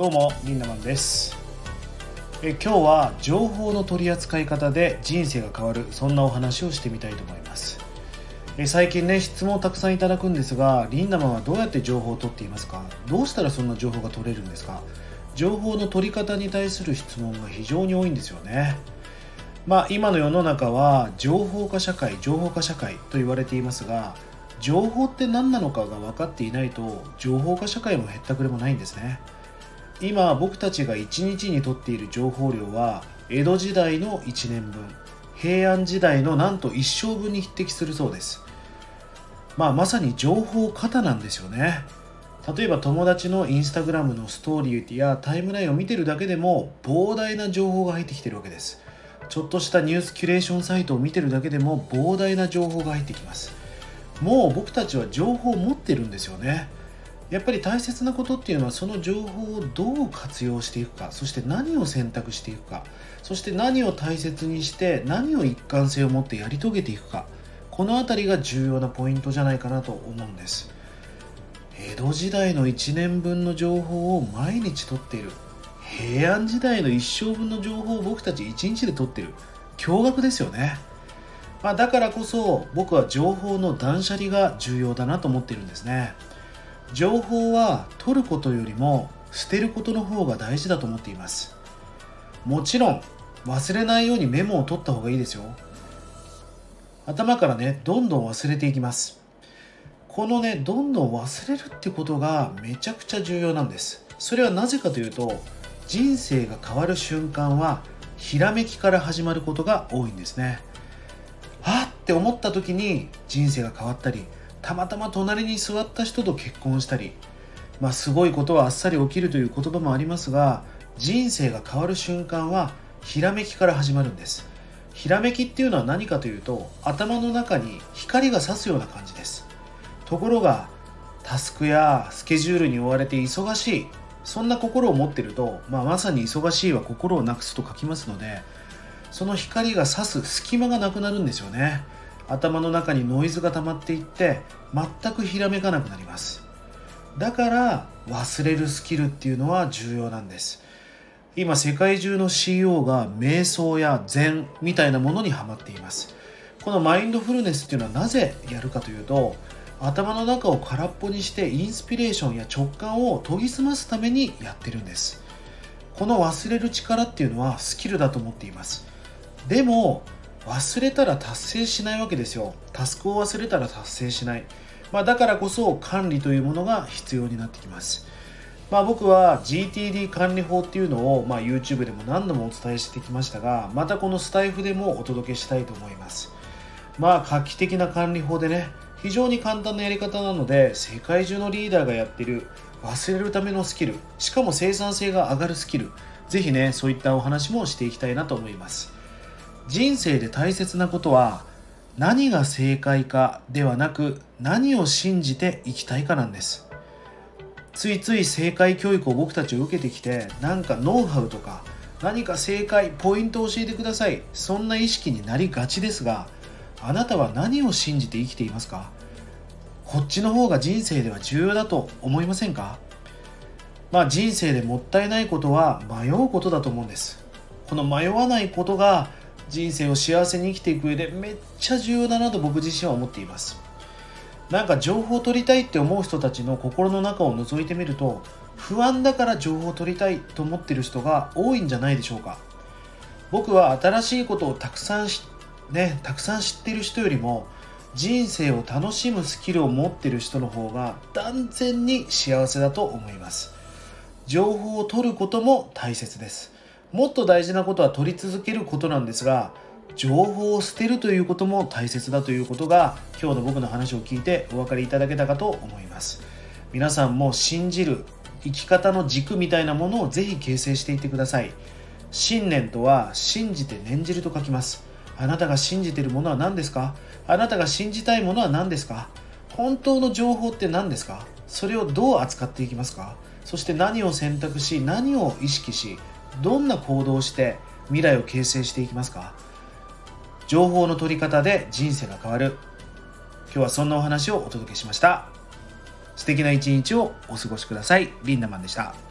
どうもリンダマンです。え今日は情報の取り扱い方で人生が変わるそんなお話をしてみたいと思います。え最近ね質問をたくさんいただくんですがリンダマンはどうやって情報を取っていますか？どうしたらそんな情報が取れるんですか？情報の取り方に対する質問が非常に多いんですよね。まあ今の世の中は情報化社会情報化社会と言われていますが情報って何なのかが分かっていないと情報化社会もへったくれもないんですね。今僕たちが1日にとっている情報量は江戸時代の1年分平安時代のなんと一生分に匹敵するそうです。まあまさに情報型なんですよね。例えば友達のインスタグラムのストーリーやタイムラインを見てるだけでも膨大な情報が入ってきてるわけです。ちょっとしたニュースキュレーションサイトを見てるだけでも膨大な情報が入ってきます。もう僕たちは情報を持ってるんですよね。やっぱり大切なことっていうのはその情報をどう活用していくかそして何を選択していくかそして何を大切にして何を一貫性を持ってやり遂げていくかこの辺りが重要なポイントじゃないかなと思うんです。江戸時代の1年分の情報を毎日取っている。平安時代の一生分の情報を僕たち1日で取ってる。驚愕ですよね。まあ、だからこそ僕は情報の断捨離が重要だなと思っているんですね。情報は取ることよりも捨てることの方が大事だと思っています。もちろん忘れないようにメモを取った方がいいですよ。頭からねどんどん忘れていきます。このねどんどん忘れるってことがめちゃくちゃ重要なんです。それはなぜかというと人生が変わる瞬間はひらめきから始まることが多いんですね。あって思った時に人生が変わったりたまたま隣に座った人と結婚したりまあすごいことはあっさり起きるという言葉もありますが人生が変わる瞬間はひらめきから始まるんです。ひらめきっていうのは何かというと頭の中に光が差すような感じです。ところがタスクやスケジュールに追われて忙しいそんな心を持ってると、まあ、まさに忙しいは心をなくすと書きますのでその光が差す隙間がなくなるんですよね。頭の中にノイズが溜まっていって全くひらめかなくなります。だから忘れるスキルっていうのは重要なんです。今世界中の CEO が瞑想や禅みたいなものにはまっています。このマインドフルネスっていうのはなぜやるかというと頭の中を空っぽにしてインスピレーションや直感を研ぎ澄ますためにやってるんです。この忘れる力っていうのはスキルだと思っています。でも忘れたら達成しないわけですよ。タスクを忘れたら達成しない、まあ、だからこそ管理というものが必要になってきます。まあ、僕は GTD 管理法っていうのを、まあ、YouTube でも何度もお伝えしてきましたがまたこのスタイフでもお届けしたいと思います。まあ画期的な管理法でね非常に簡単なやり方なので世界中のリーダーがやっている忘れるためのスキルしかも生産性が上がるスキルぜひねそういったお話もしていきたいなと思います。人生で大切なことは何が正解かではなく何を信じていきたいかなんです。ついつい正解教育を僕たちを受けてきてなんかノウハウとか何か正解ポイントを教えてくださいそんな意識になりがちですがあなたは何を信じて生きていますか？こっちの方が人生では重要だと思いませんか？まあ人生でもったいないことは迷うことだと思うんです。この迷わないことが人生を幸せに生きていく上でめっちゃ重要だなと僕自身は思っています。なんか情報を取りたいって思う人たちの心の中を覗いてみると不安だから情報を取りたいと思ってる人が多いんじゃないでしょうか。僕は新しいことをたくさんねたくさん知ってる人よりも人生を楽しむスキルを持ってる人の方が断然に幸せだと思います。情報を取ることも大切です。もっと大事なことは取り続けることなんですが情報を捨てるということも大切だということが今日の僕の話を聞いてお分かりいただけたかと思います。皆さんも信じる生き方の軸みたいなものをぜひ形成していってください。信念とは信じて念じると書きます。あなたが信じてるものは何ですか？あなたが信じたいものは何ですか？本当の情報って何ですか？それをどう扱っていきますか？そして何を選択し何を意識しどんな行動をして未来を形成していきますか？情報の取り方で人生が変わる。今日はそんなお話をお届けしました。素敵な一日をお過ごしください。リンダマンでした。